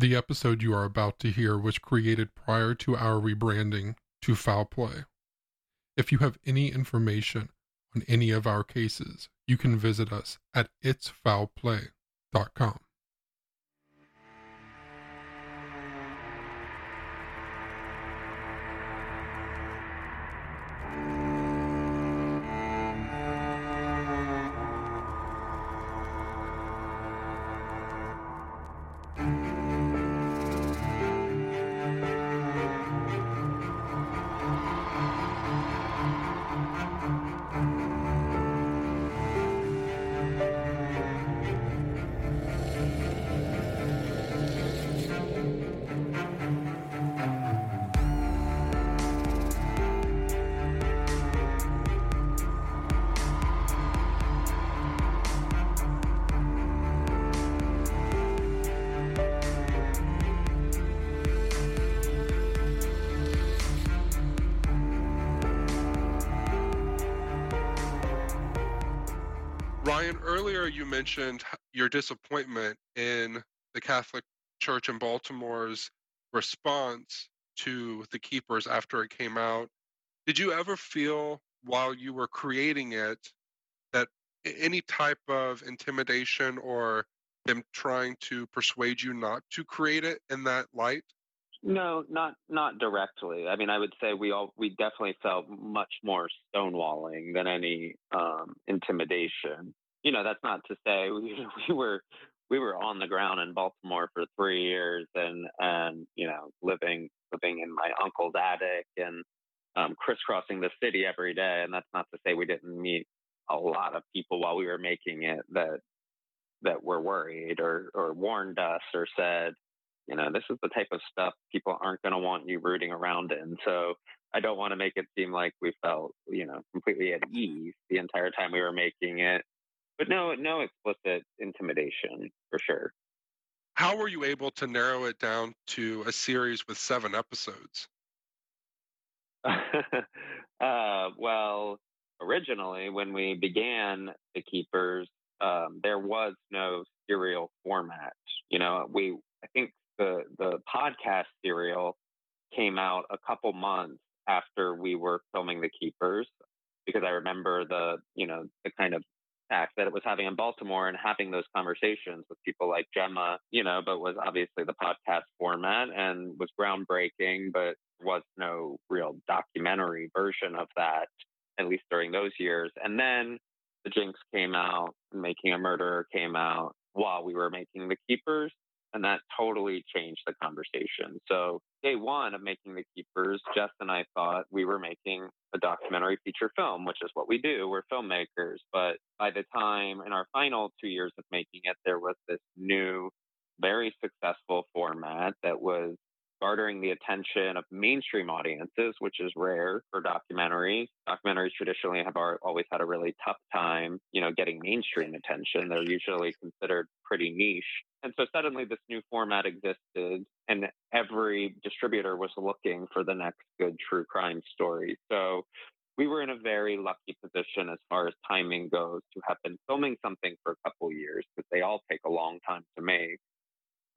The episode you are about to hear was created prior to our rebranding to Foul Play. If you have any information on any of our cases, you can visit us at itsfoulplay.com. Ryan, earlier you mentioned your disappointment in the Catholic Church in Baltimore's response to The Keepers after it came out. Did you ever feel while you were creating it that any type of intimidation or them trying to persuade you not to create it in that light? No, not not directly. I mean, I would say we all we definitely felt much more stonewalling than any um, intimidation. You know, that's not to say we, we were we were on the ground in Baltimore for three years and and you know living living in my uncle's attic and um, crisscrossing the city every day. And that's not to say we didn't meet a lot of people while we were making it that that were worried or or warned us or said you know, this is the type of stuff people aren't going to want you rooting around in. So I don't want to make it seem like we felt, you know, completely at ease the entire time we were making it. But no, no explicit intimidation for sure. How were you able to narrow it down to a series with seven episodes? uh, well, originally, when we began The Keepers, um, there was no serial format. You know, we I think the the podcast serial came out a couple months after we were filming The Keepers because I remember the you know the kind of fact that it was having in Baltimore and having those conversations with people like Gemma, you know, but was obviously the podcast format and was groundbreaking, but was no real documentary version of that, at least during those years. And then The Jinx came out, Making a Murderer came out while we were making The Keepers. And that totally changed the conversation. So, day one of making The Keepers, Jess and I thought we were making a documentary feature film, which is what we do. We're filmmakers. But by the time in our final two years of making it, there was this new, very successful format that was garnering the attention of mainstream audiences, which is rare for documentaries. Documentaries traditionally have always had a really tough time, you know, getting mainstream attention. They're usually considered pretty niche. And so suddenly this new format existed and every distributor was looking for the next good true crime story. So we were in a very lucky position as far as timing goes to have been filming something for a couple years because they all take a long time to make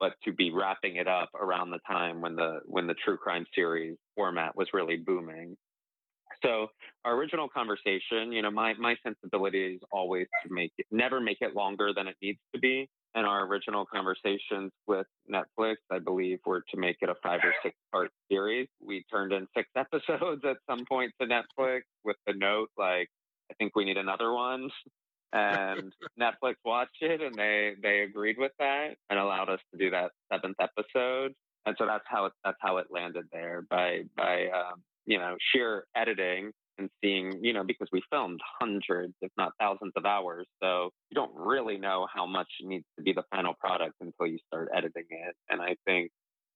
but to be wrapping it up around the time when the when the true crime series format was really booming. So our original conversation, you know, my my sensibility is always to make it never make it longer than it needs to be. And our original conversations with Netflix, I believe, were to make it a five or six part series. We turned in six episodes at some point to Netflix with the note like, I think we need another one and Netflix watched it and they they agreed with that and allowed us to do that seventh episode. And so that's how it that's how it landed there by by um, you know sheer editing and seeing you know because we filmed hundreds if not thousands of hours so you don't really know how much needs to be the final product until you start editing it and i think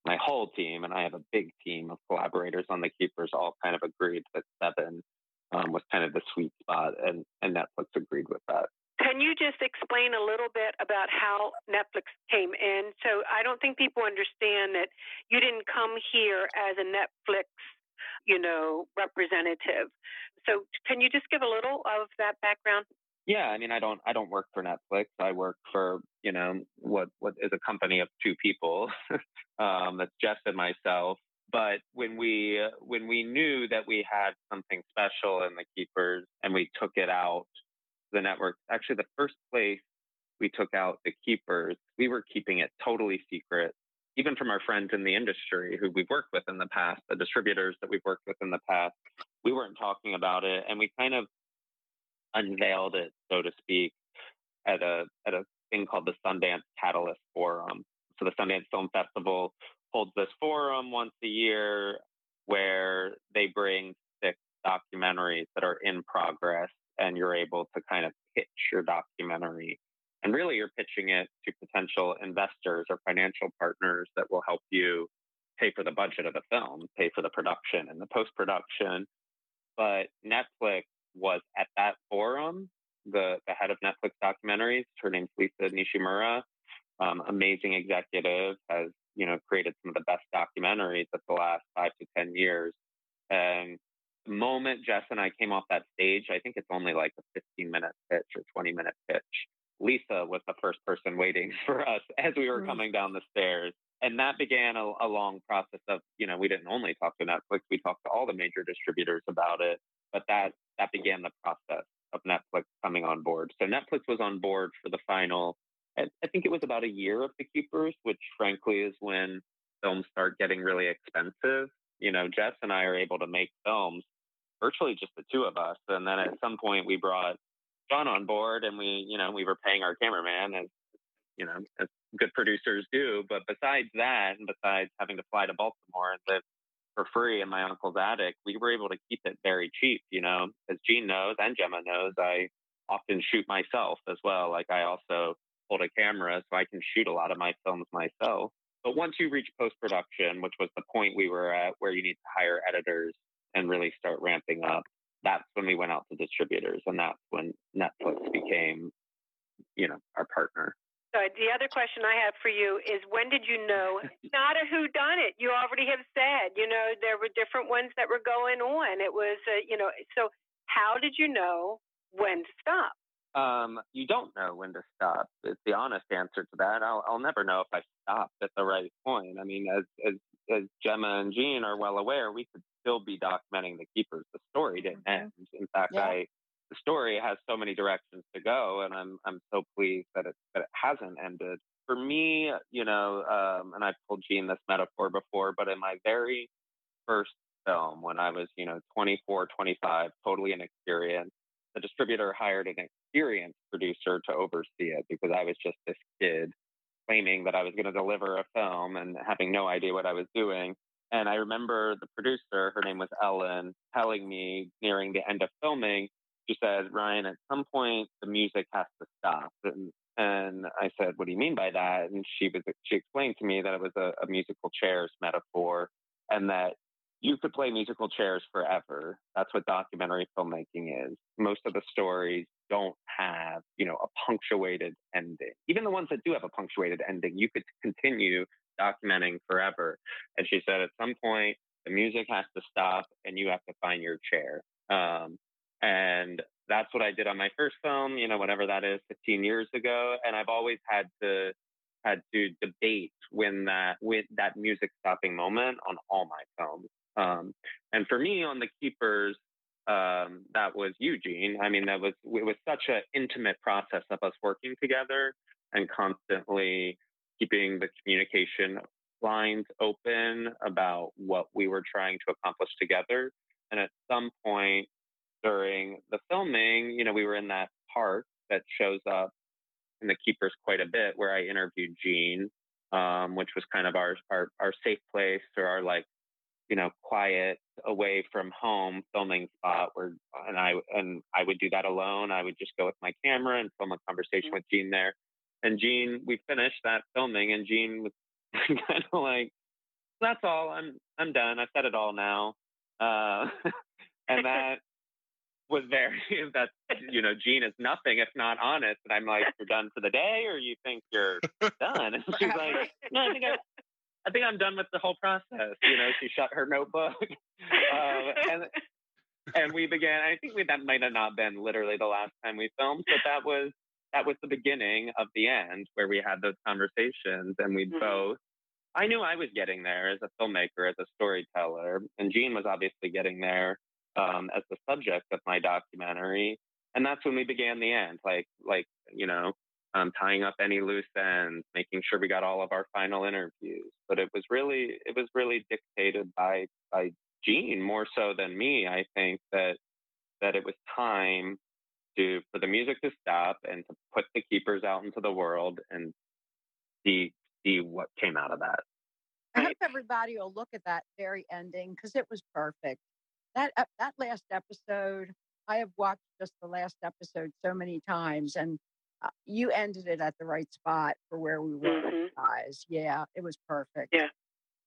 my whole team and i have a big team of collaborators on the keepers all kind of agreed that seven um, was kind of the sweet spot, and, and Netflix agreed with. Can you just explain a little bit about how Netflix came in? So I don't think people understand that you didn't come here as a Netflix, you know, representative. So can you just give a little of that background? Yeah, I mean, I don't, I don't work for Netflix. I work for, you know, what, what is a company of two people. um, that's Jess and myself. But when we, when we knew that we had something special in the keepers and we took it out, the network, actually the first place we took out the keepers, we were keeping it totally secret, even from our friends in the industry who we've worked with in the past, the distributors that we've worked with in the past. We weren't talking about it. And we kind of unveiled it, so to speak, at a at a thing called the Sundance Catalyst Forum. So the Sundance Film Festival holds this forum once a year where they bring six documentaries that are in progress and you're able to kind of pitch your documentary. And really you're pitching it to potential investors or financial partners that will help you pay for the budget of the film, pay for the production and the post production. But Netflix was at that forum, the, the head of Netflix documentaries. Her name's Lisa Nishimura, um, amazing executive, has you know created some of the best documentaries of the last five to ten years. And moment Jess and I came off that stage, I think it's only like a 15 minute pitch or 20 minute pitch. Lisa was the first person waiting for us as we were mm-hmm. coming down the stairs. And that began a, a long process of, you know, we didn't only talk to Netflix, we talked to all the major distributors about it. But that that began the process of Netflix coming on board. So Netflix was on board for the final, I think it was about a year of The Keepers, which frankly is when films start getting really expensive. You know, Jess and I are able to make films, virtually just the two of us. And then at some point we brought John on board and we, you know, we were paying our cameraman as, you know, as good producers do. But besides that, and besides having to fly to Baltimore and live for free in my uncle's attic, we were able to keep it very cheap. You know, as Jean knows and Gemma knows, I often shoot myself as well. Like I also hold a camera, so I can shoot a lot of my films myself. But once you reach post production, which was the point we were at, where you need to hire editors and really start ramping up, that's when we went out to distributors, and that's when Netflix became, you know, our partner. So the other question I have for you is when did you know not a who done it? You already have said, you know, there were different ones that were going on. It was, uh, you know, so how did you know when to stop? Um, you don't know when to stop. It's the honest answer to that. I'll, I'll never know if I stopped at the right point. I mean, as, as, as Gemma and Jean are well aware, we could still be documenting the keepers. The story didn't mm-hmm. end. In fact, yeah. I the story has so many directions to go, and I'm I'm so pleased that it that it hasn't ended. For me, you know, um, and I've told Jean this metaphor before, but in my very first film, when I was you know 24, 25, totally inexperienced, the distributor hired an experienced producer to oversee it because I was just this kid claiming that I was going to deliver a film and having no idea what I was doing. And I remember the producer, her name was Ellen, telling me nearing the end of filming, she said, Ryan, at some point the music has to stop. And, and I said, what do you mean by that? And she was, she explained to me that it was a, a musical chairs metaphor and that you could play musical chairs forever. That's what documentary filmmaking is. Most of the stories don't have, you know, a punctuated ending. Even the ones that do have a punctuated ending, you could continue documenting forever. And she said, at some point, the music has to stop and you have to find your chair. Um, and that's what I did on my first film, you know, whatever that is, 15 years ago. And I've always had to had to debate when that with that music stopping moment on all my films. Um, and for me, on the Keepers, um, that was Eugene. I mean, that was it was such an intimate process of us working together and constantly keeping the communication lines open about what we were trying to accomplish together. And at some point, during the filming, you know, we were in that park that shows up in the keepers quite a bit where I interviewed Jean, um, which was kind of our, our, our safe place or our like, you know, quiet away from home filming spot where, and I, and I would do that alone. I would just go with my camera and film a conversation mm-hmm. with Jean there. And Jean, we finished that filming and Jean was kind of like, that's all. I'm, I'm done. I've said it all now. Uh, and that, was very that you know Jean is nothing if not honest, and I'm like, you're done for the day, or you think you're done? And she's like, no, I think I, I think I'm done with the whole process. You know, she shut her notebook, um, and and we began. I think we, that might have not been literally the last time we filmed, but that was that was the beginning of the end where we had those conversations and we mm-hmm. both I knew I was getting there as a filmmaker, as a storyteller, and Jean was obviously getting there um, as the subject of my documentary. And that's when we began the end, like like you know, um, tying up any loose ends, making sure we got all of our final interviews. But it was really it was really dictated by by Jean more so than me. I think that that it was time to for the music to stop and to put the keepers out into the world and see see what came out of that. I hope everybody will look at that very ending because it was perfect. That uh, that last episode, I have watched just the last episode so many times, and uh, you ended it at the right spot for where we were, mm-hmm. guys. Yeah, it was perfect. Yeah,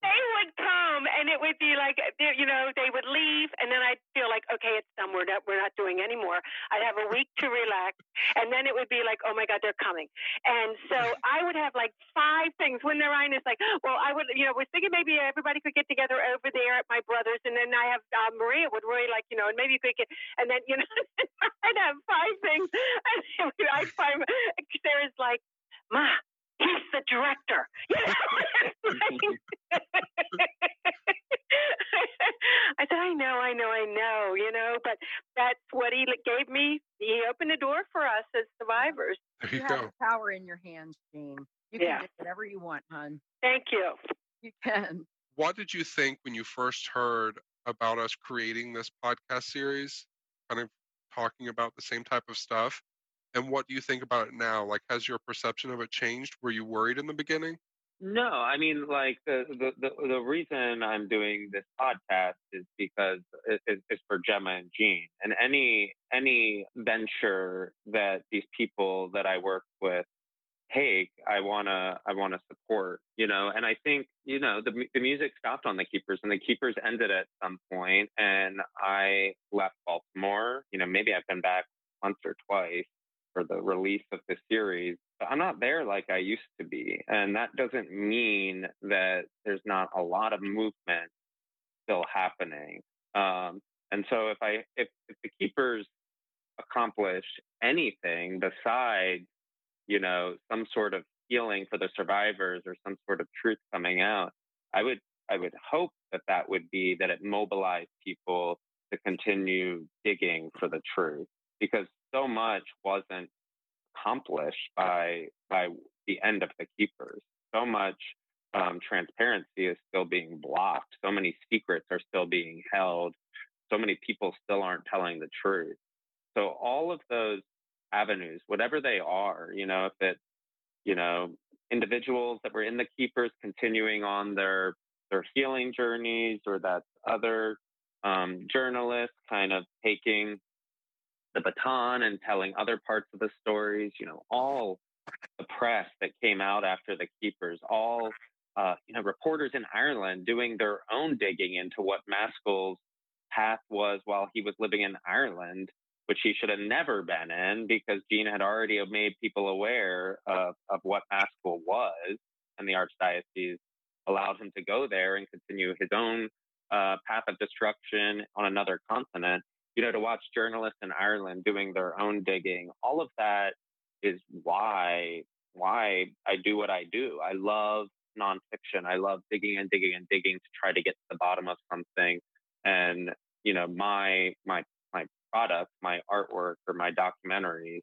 they would come and it would be like you know they would leave and then i'd feel like okay it's done. We're not we're not doing anymore i'd have a week to relax and then it would be like oh my god they're coming. And so i would have like five things. When they're on it's like well i would you know was thinking maybe everybody could get together over there at my brother's and then i have uh, maria would really like you know and maybe you could get and then you know i'd have five things. And i'd find there's like ma he's the director. I said, I know, I know, I know, you know, but that's what he gave me. He opened the door for us as survivors. There you, you have power in your hands, Jean. You can yeah. whatever you want, hon. Thank you. You can. What did you think when you first heard about us creating this podcast series, kind of talking about the same type of stuff? And what do you think about it now? Like, has your perception of it changed? Were you worried in the beginning? No, I mean, like the the the, the reason I'm doing this podcast is because it, it's for Gemma and Jean, and any any venture that these people that I work with take, I wanna I wanna support, you know. And I think you know the the music stopped on the Keepers, and the Keepers ended at some point, and I left Baltimore. You know, maybe I've been back once or twice, for the release of the series, I'm not there like I used to be. And that doesn't mean that there's not a lot of movement still happening. Um, and so if I if, if the keepers accomplish anything besides, you know, some sort of healing for the survivors or some sort of truth coming out, I would I would hope that that would be that it mobilized people to continue digging for the truth because so much wasn't accomplished by by the end of the keepers. So much um, transparency is still being blocked. So many secrets are still being held. So many people still aren't telling the truth. So all of those avenues, whatever they are, you know, if it, you know individuals that were in the keepers continuing on their their healing journeys, or that other um, journalists kind of taking the baton and telling other parts of the stories, you know, all the press that came out after the keepers, all uh, you know, reporters in Ireland doing their own digging into what Maskell's path was while he was living in Ireland, which he should have never been in because Gene had already made people aware of, of what Maskell was, and the archdiocese allowed him to go there and continue his own uh, path of destruction on another continent you know, to watch journalists in Ireland doing their own digging, all of that is why why I do what I do. I love nonfiction. I love digging and digging and digging to try to get to the bottom of something. And you know, my my my product, my artwork, or my documentaries,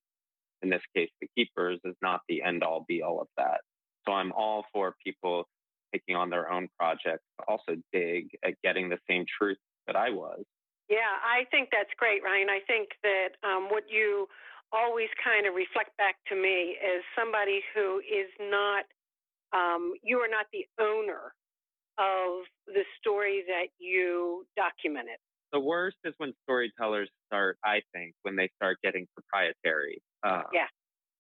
in this case, The Keepers, is not the end all be all of that. So I'm all for people taking on their own projects, also dig at getting the same truth that I was. Yeah, I think that's great, Ryan. I think that um, what you always kind of reflect back to me is somebody who is not, um, you are not the owner of the story that you documented. The worst is when storytellers start, I think, when they start getting proprietary. Uh, yeah.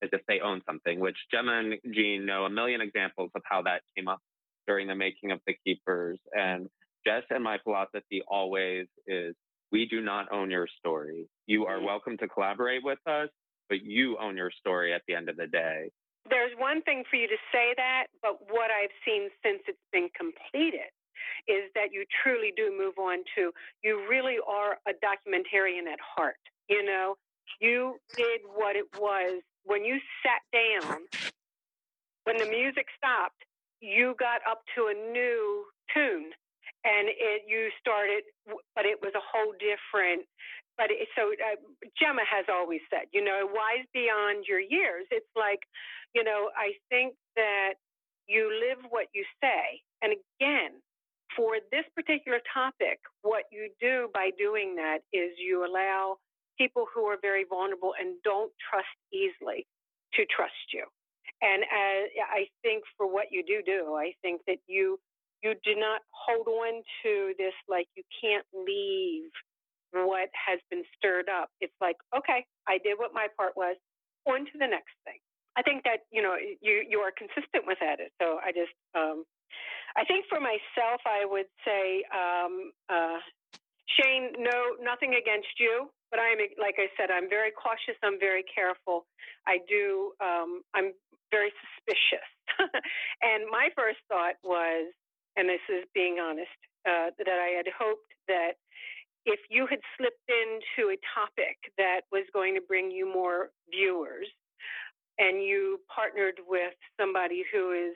As if they own something, which Gemma and Jean know a million examples of how that came up during the making of The Keepers. And Jess and my philosophy always is we do not own your story. You are mm-hmm. welcome to collaborate with us, but you own your story at the end of the day. There's one thing for you to say that, but what I've seen since it's been completed is that you truly do move on to you really are a documentarian at heart. You know, you did what it was when you sat down, when the music stopped, you got up to a new tune and it you started but it was a whole different but it, so uh, Gemma has always said, you know, wise beyond your years. It's like, you know, I think that you live what you say. And again, for this particular topic, what you do by doing that is you allow people who are very vulnerable and don't trust easily to trust you. And as, I think for what you do do, I think that you you do not hold on to this like you can't leave what has been stirred up. It's like, okay, I did what my part was. On to the next thing. I think that you know you you are consistent with that. So I just um, I think for myself, I would say um, uh, Shane, no, nothing against you, but I'm like I said, I'm very cautious. I'm very careful. I do. Um, I'm very suspicious. and my first thought was, and this is being honest, uh, that I had hoped that if you had slipped into a topic that was going to bring you more viewers, and you partnered with somebody who is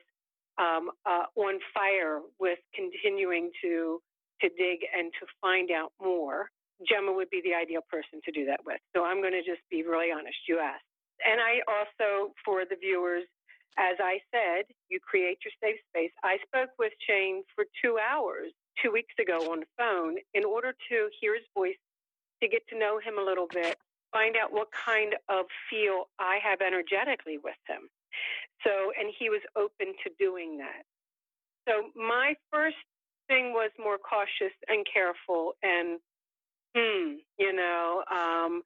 um, uh, on fire with continuing to to dig and to find out more, Gemma would be the ideal person to do that with. So I'm going to just be really honest. You asked. And I also, for the viewers, as I said, you create your safe space. I spoke with Shane for two hours two weeks ago on the phone in order to hear his voice, to get to know him a little bit, find out what kind of feel I have energetically with him. So, and he was open to doing that. So, my first thing was more cautious and careful and hmm, you know, um,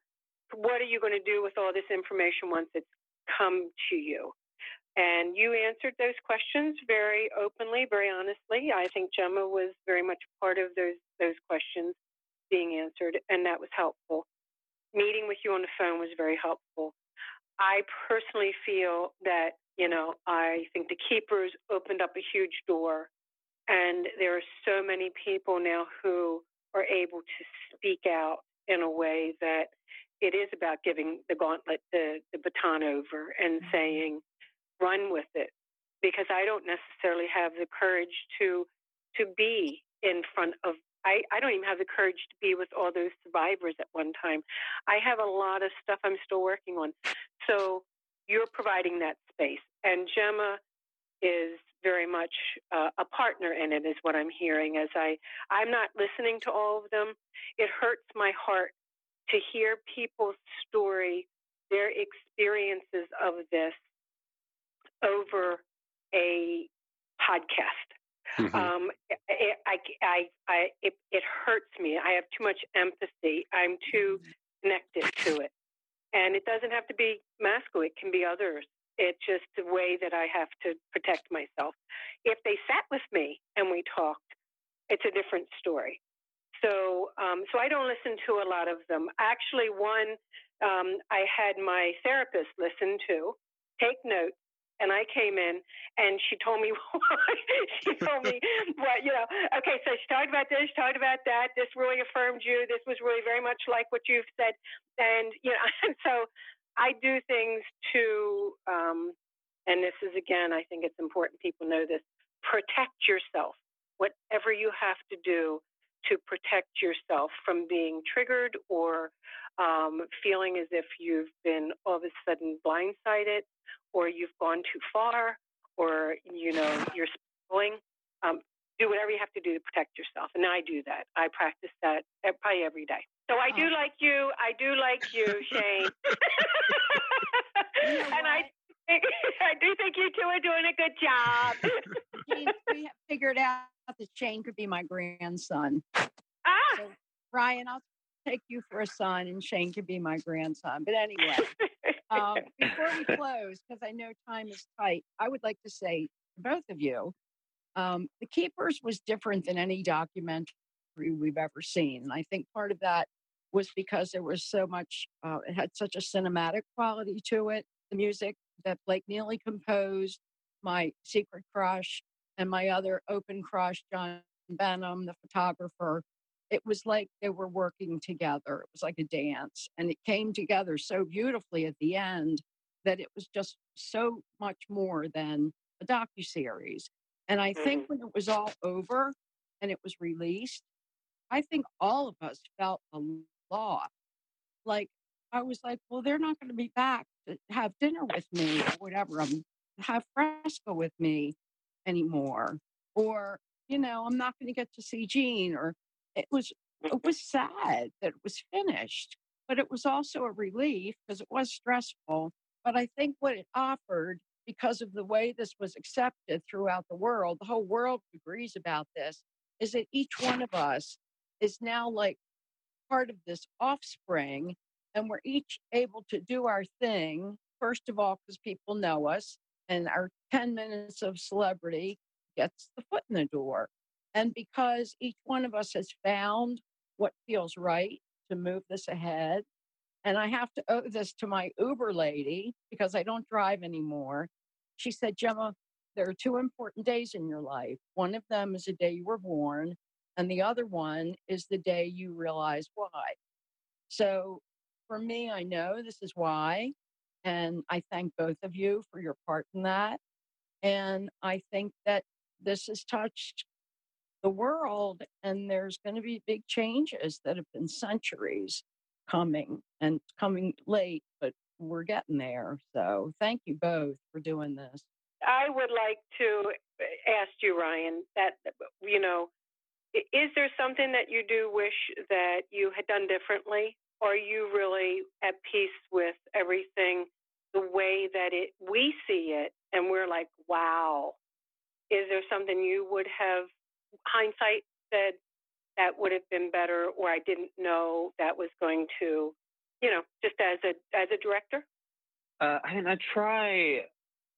what are you going to do with all this information once it's come to you? And you answered those questions very openly, very honestly. I think Gemma was very much part of those those questions being answered, and that was helpful. Meeting with you on the phone was very helpful. I personally feel that, you know, I think the keepers opened up a huge door, and there are so many people now who are able to speak out in a way that it is about giving the gauntlet, the, the baton over, and mm-hmm. saying, run with it, because I don't necessarily have the courage to to be in front of. I, I don't even have the courage to be with all those survivors at one time. I have a lot of stuff I'm still working on. So you're providing that space. And Gemma is very much uh, a partner in it is what i'm hearing as i i'm not listening to all of them it hurts my heart to hear people's story their experiences of this over a podcast mm-hmm. um, it, I, I, I, it, it hurts me i have too much empathy i'm too connected to it and it doesn't have to be Maskell it can be others it's just the way that I have to protect myself. If they sat with me and we talked, it's a different story. So, um, so I don't listen to a lot of them. Actually, one um, I had my therapist listen to, take notes, and I came in and she told me she told me what you know. Okay, so she talked about this, she talked about that. This really affirmed you. This was really very much like what you've said, and you know. And so I do things to, um, and this is again, I think it's important people know this protect yourself. Whatever you have to do to protect yourself from being triggered or um, feeling as if you've been all of a sudden blindsided or you've gone too far or you know you're spilling. Um, do whatever you have to do to protect yourself, and I do that. I practice that probably every day. So I do like you. I do like you, Shane. you know and I think, I do think you two are doing a good job. we have figured out that Shane could be my grandson. Ah. So, Ryan, I'll take you for a son, and Shane could be my grandson. But anyway, um, before we close, because I know time is tight, I would like to say to both of you, um, The Keepers was different than any documentary we've ever seen. And I think part of that was because there was so much, uh, it had such a cinematic quality to it. The music that Blake Neely composed, my secret crush, and my other open crush, John Benham, the photographer, it was like they were working together. It was like a dance, and it came together so beautifully at the end that it was just so much more than a docu series. And I think Mm-hmm. when it was all over and it was released, I think all of us felt a lot. Like I was like, well, they're not going to be back to have dinner with me or whatever. Um, have fresco with me anymore, or you know, I'm not going to get to see Jean. Or it was mm-hmm. it was sad that it was finished, but it was also a relief because it was stressful. But I think what it offered, because of the way this was accepted throughout the world, the whole world agrees about this, is that each one of us is now like part of this offspring and we're each able to do our thing first of all because people know us and our 10 minutes of celebrity gets the foot in the door and because each one of us has found what feels right to move this ahead and i have to owe this to my uber lady because i don't drive anymore she said gemma there are two important days in your life one of them is the day you were born and the other one is the day you realize why. So for me, I know this is why. And I thank both of you for your part in that. And I think that this has touched the world, and there's going to be big changes that have been centuries coming and coming late, but we're getting there. So thank you both for doing this. I would like to eh, ask you, Ryan, that you know, is there something that you do wish that you had done differently, are you really at peace with everything the way that it we see it, and we're like, wow? Is there something you would have hindsight said that would have been better, or I didn't know that was going to, you know, just as a as a director? Uh, I mean, I try,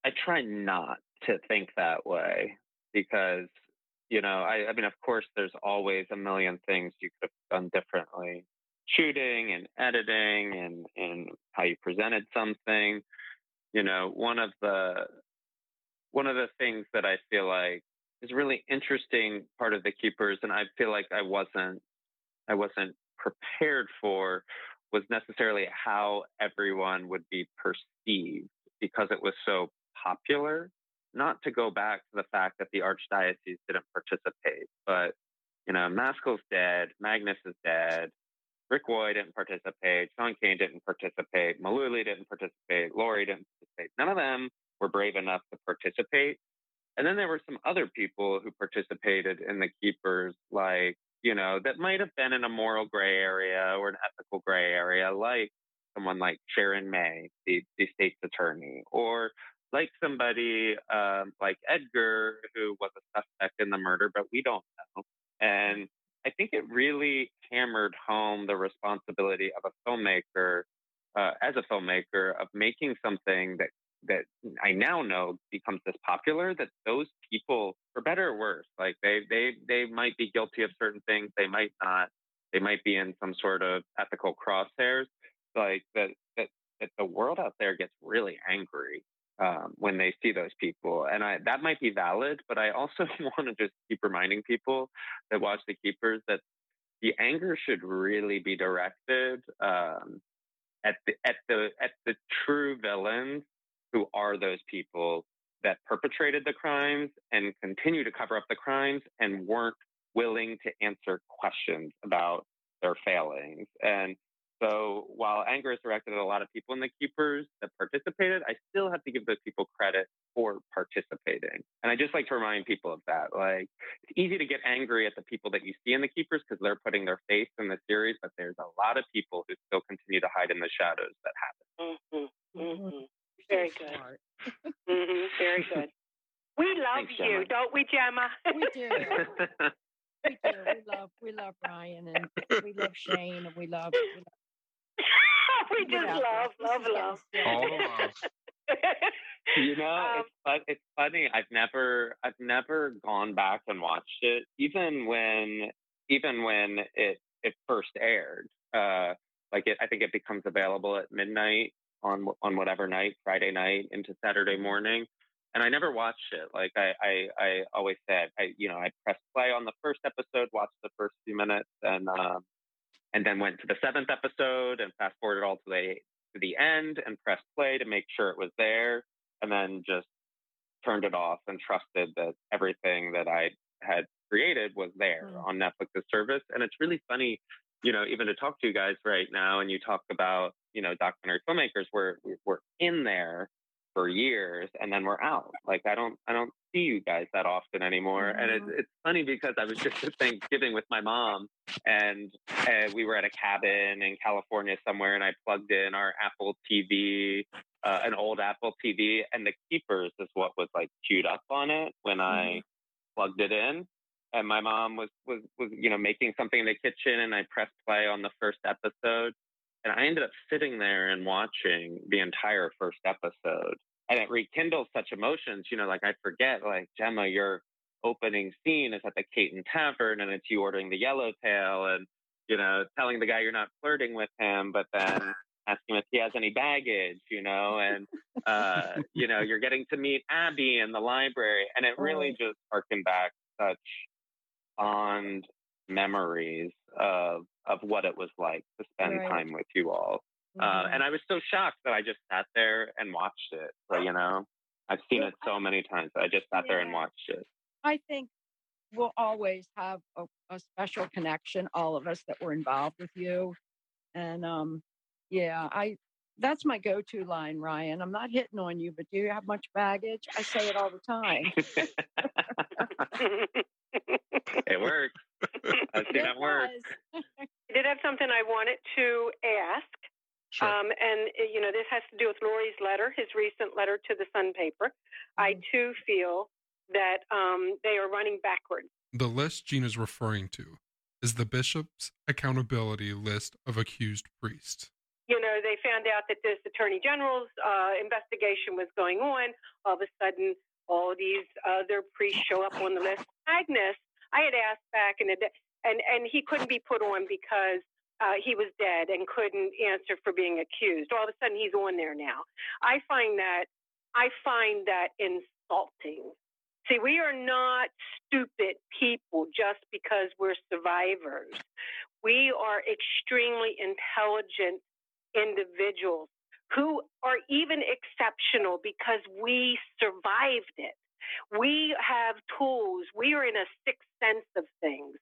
I try not to think that way because, you know, I, I mean, of course, there's always a million things you could have done differently, shooting and editing and and how you presented something. You know, one of the one of the things that I feel like is really interesting part of the keepers, and I feel like I wasn't, I wasn't prepared for was necessarily how everyone would be perceived because it was so popular. Not to go back to the fact that the archdiocese didn't participate, but you know, Maskell's dead, Magnus is dead, Rick Woy didn't participate, Sean Kane didn't participate, Maluli didn't participate, Lori didn't participate. None of them were brave enough to participate. And then there were some other people who participated in the keepers, like you know, that might have been in a moral gray area or an ethical gray area, like someone like Sharon May, the, the state's attorney, or like somebody um, like Edgar, who was a suspect in the murder, but we don't know. And I think it really hammered home the responsibility of a filmmaker, uh, as a filmmaker, of making something that that I now know becomes this popular that those people, for better or worse, like they they they might be guilty of certain things, they might not, they might be in some sort of ethical crosshairs, like that that that the world out there gets really angry um, when they see those people, and I that might be valid, but I also want to just keep reminding people that watch the keepers that the anger should really be directed um, at the at the at the true villains who are those people that perpetrated the crimes and continue to cover up the crimes and weren't willing to answer questions about their failings. And so while anger is directed at a lot of people in the keepers that participated, I still have to give those people credit for participating. And I just like to remind people of that. Like it's easy to get angry at the people that you see in the keepers because they're putting their face in the series, but there's a lot of people who still continue to hide in the shadows that happen. Very good. smart. Mm-hmm. Very good. We love Thanks, you, Gemma. don't we, Gemma? We do. We do. We love we love Ryan and we love Shane and we love, we love we just whatever. love, love, love. All the love. you know, Um, it's fun, it's funny. I've never I've never gone back and watched it, even when even when it it first aired. Uh, like it, I think it becomes available at midnight on on whatever night, Friday night into Saturday morning. and I never watched it. Like I, I, I always said, I, you know, I pressed play on the first episode, watched the first few minutes, and um, and then went to the seventh episode and fast forwarded all to the to the end and pressed play to make sure it was there, and then just turned it off and trusted that everything that I had created was there mm. on Netflix's service. And it's really funny, you know, even to talk to you guys right now, and you talk about, you know, documentary filmmakers, we're we're in there for years and then we're out. Like I don't I don't see you guys that often anymore. Mm-hmm. And it, mm-hmm. it's funny because I was just at Thanksgiving with my mom and uh, we were at a cabin in California somewhere and I plugged in our Apple TV, uh, an old Apple TV and the Keepers is what was like queued up on it when mm-hmm. I plugged it in. And my mom was, was, was, you know, making something in the kitchen and I pressed play on the first episode and I ended up sitting there and watching the entire first episode. And it rekindles such emotions, you know, like I forget, like, Gemma, your opening scene is at the Caton Tavern and it's you ordering the yellowtail and, you know, telling the guy you're not flirting with him, but then asking if he has any baggage, you know, and, uh, you know, you're getting to meet Abby in the library. And it really just harkened back such fond memories of of what it was like to spend right. time with you all. Uh, mm-hmm. Uh, and I was so shocked that I just sat there and watched it. So, you know, I've seen it so many times. I just sat yeah. there and watched it. I think we'll always have a, a, special connection, all of us that were involved with you. And um, yeah, I that's my go-to line, Ryan. I'm not hitting on you, but do you have much baggage? I say it all the time. it works. I've seen it, it work. I did have something I wanted to ask. Sure. Um, and, eh, you know, this has to do with Lori's letter, his recent letter to the Sun paper. Mm-hmm. I too feel that um, they are running backwards. The list Gina's referring to is the bishop's accountability list of accused priests. You know, they found out that this attorney general's uh, investigation was going on. All of a sudden, all these other priests show up on the list. Magnus I had asked back in the day, and and he couldn't be put on because uh, he was dead and couldn't answer for being accused. All of a sudden, he's on there now. I find that I find that insulting. See, we are not stupid people just because we're survivors. We are extremely intelligent individuals who are even exceptional because we survived it. We have tools. We are in a sixth sense of things.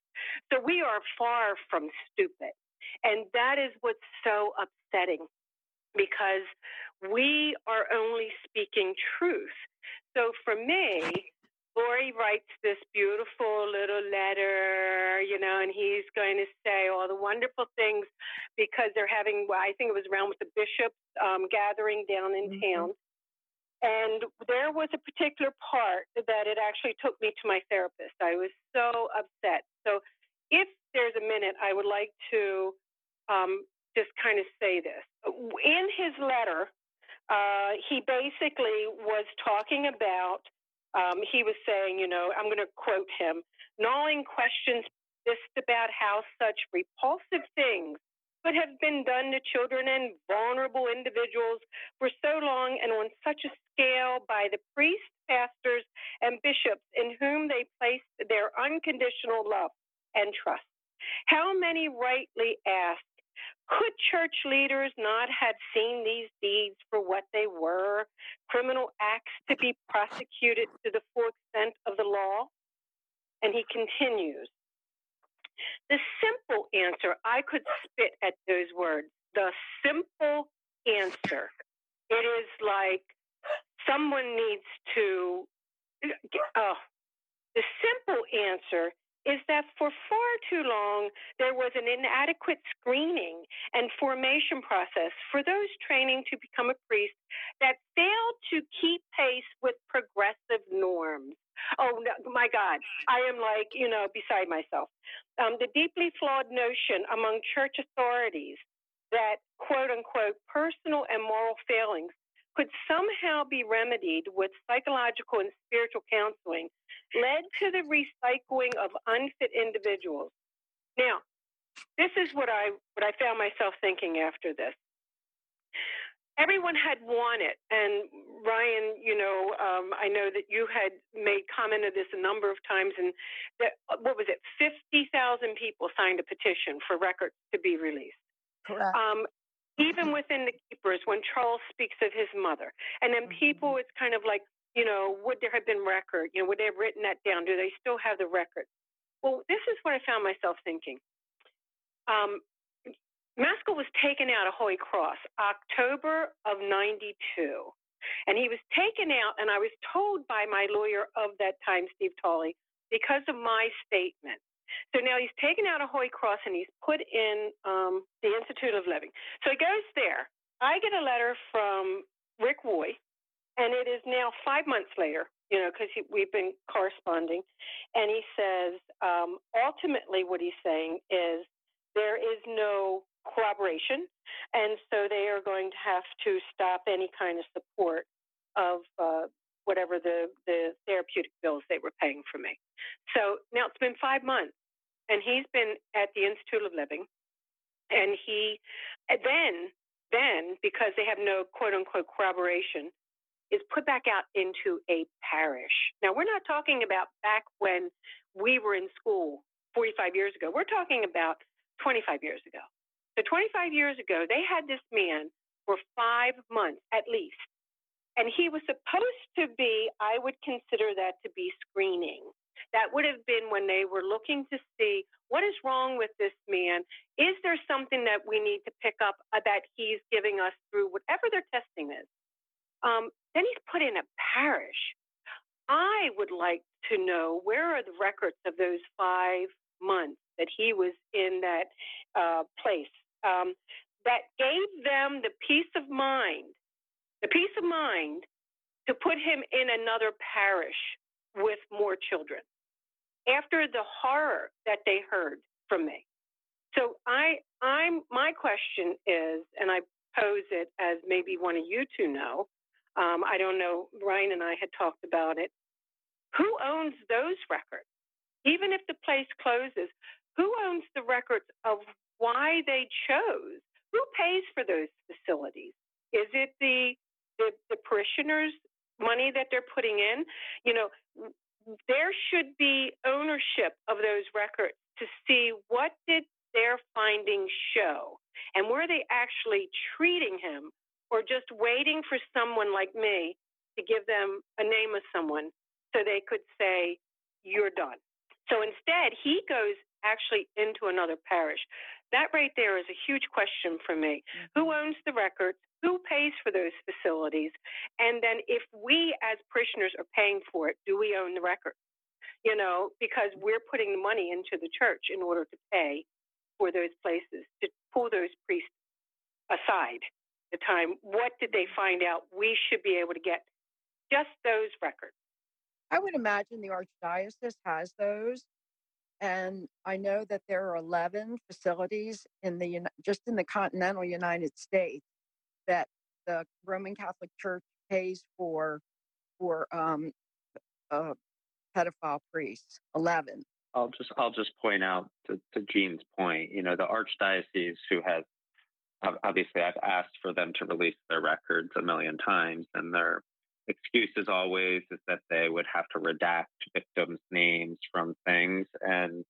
So we are far from stupid. And that is what's so upsetting because we are only speaking truth. So for me, Lori writes this beautiful little letter, you know, and he's going to say all the wonderful things because they're having, well, I think it was around with the bishops um, gathering down in mm-hmm. town. And there was a particular part that it actually took me to my therapist. I was so upset. So, if there's a minute, I would like to um, just kind of say this. In his letter, uh, he basically was talking about, um, he was saying, you know, I'm going to quote him, gnawing questions just about how such repulsive things could have been done to children and vulnerable individuals for so long and on such a scale by the priests, pastors, and bishops in whom they placed their unconditional love and trust. How many rightly ask, could church leaders not have seen these deeds for what they were, criminal acts to be prosecuted to the full extent of the law? And he continues, the simple answer, I could spit at those words. The simple answer. It is like someone needs to, uh, oh, the simple answer is that for far too long there was an inadequate screening and formation process for those training to become a priest that failed to keep pace with progressive norms. Oh no, my God, I am like, you know, beside myself. Um, the deeply flawed notion among church authorities that quote unquote personal and moral failings could somehow be remedied with psychological and spiritual counseling led to the recycling of unfit individuals. Now, this is what I what I found myself thinking after this. everyone had won it. And Ryan, you know, um, I know that you had made comment of this a number of times, and that what was it? Fifty thousand people signed a petition for records to be released. Correct. Um, even within the keepers, when Charles speaks of his mother, and then people, it's kind of like, you know, would there have been record? You know, would they have written that down? Do they still have the record? Well, this is what I found myself thinking. Um, Maskell was taken out of Holy Cross October of 92. And he was taken out, and I was told by my lawyer of that time, Steve Tolley, because of my statement. So now he's taken out of Holy Cross and he's put in um, the Institute of Living. So he goes there. I get a letter from Rick Woy, and it is now five months later, you know, because we've been corresponding. And he says, um, ultimately, what he's saying is there is no corroboration, and so they are going to have to stop any kind of support of uh, whatever the, the therapeutic bills they were paying for me. So now it's been five months, and he's been at the Institute of Living, and he then then because they have no quote unquote corroboration is put back out into a parish. Now we're not talking about back when we were in school 45 years ago. We're talking about 25 years ago. So 25 years ago, they had this man for five months at least. And he was supposed to be, I would consider that to be screening. That would have been when they were looking to see what is wrong with this man. Is there something that we need to pick up uh, that he's giving us through whatever their testing is? Um, then he's put in a parish. I would like to know where are the records of those five months that he was in that uh, place um, that gave them the peace of mind, the peace of mind to put him in another parish with more children after the horror that they heard from me. So I, I'm, my question is, and I pose it as maybe one of you two know. Um, I don't know. Ryan and I had talked about it. Who owns those records? Even if the place closes, who owns the records of why they chose. Who pays for those facilities? Is it the, the, the parishioners' money that they're putting in? You know, there should be ownership of those records to see what did their findings show and were they actually treating him or just waiting for someone like me to give them a name of someone so they could say you're done so instead he goes actually into another parish that right there is a huge question for me. Mm-hmm. Who owns the records? Who pays for those facilities? And then if we as parishioners are paying for it, do we own the records? You know, because we're putting the money into the church in order to pay for those places, to pull those priests aside the time. What did they find out? We should be able to get just those records. I would imagine the Archdiocese has those and I know that there are 11 facilities in the just in the continental United States that the Roman Catholic Church pays for for um, uh, pedophile priests. 11. I'll just I'll just point out to, to Jean's point. You know, the archdiocese who has obviously I've asked for them to release their records a million times, and their excuse is always is that they would have to redact victims' names from things. And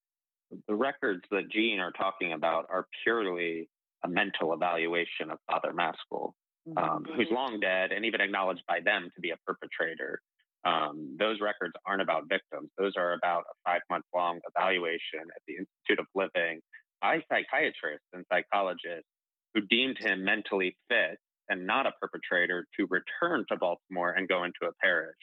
the records that Jean are talking about are purely a mental evaluation of Father Maskell, um, mm-hmm. who's long dead and even acknowledged by them to be a perpetrator. Um, those records aren't about victims. Those are about a five month long evaluation at the Institute of Living by psychiatrists and psychologists who deemed him mentally fit and not a perpetrator to return to Baltimore and go into a parish.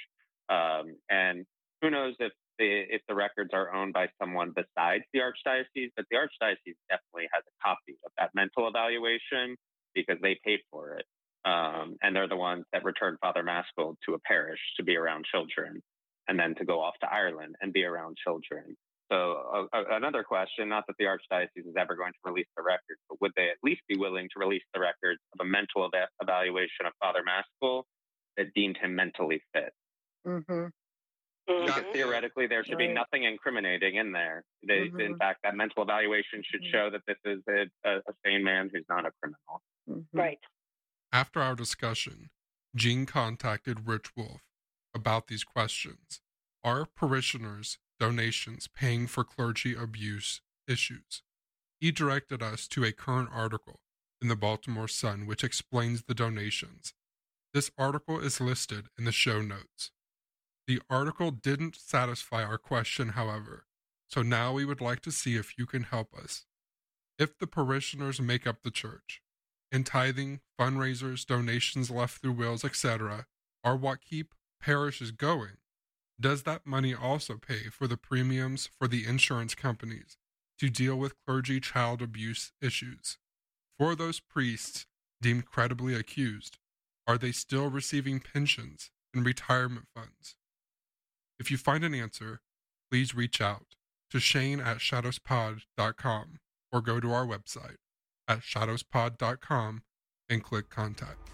Um, and who knows if the if the records are owned by someone besides the archdiocese, but the archdiocese definitely has a copy of that mental evaluation because they paid for it. Um, and they're the ones that returned Father Maskell to a parish to be around children and then to go off to Ireland and be around children. So uh, another question, not that the archdiocese is ever going to release the records, but would they at least be willing to release the records of a mental ev- evaluation of Father Maskell that deemed him mentally fit? Mm-hmm. Mm-hmm. theoretically, there should right. be nothing incriminating in there. They, mm-hmm. In fact, that mental evaluation should mm-hmm. show that this is a, a, sane man who's not a criminal. Mm-hmm. Right. After our discussion, Jean contacted Rick Woy about these questions. Our parishioners' donations paying for clergy abuse issues? He directed us to a current article in the Baltimore Sun which explains the donations. This article is listed in the show notes. The article didn't satisfy our question, however, so now we would like to see if you can help us. If the parishioners make up the church, and tithing, fundraisers, donations left through wills, etc., are what keep parishes going, does that money also pay for the premiums for the insurance companies to deal with clergy child abuse issues? For those priests deemed credibly accused, are they still receiving pensions and retirement funds? If you find an answer, please reach out to Shane at shadowspod.com or go to our website at shadowspod.com and click contact.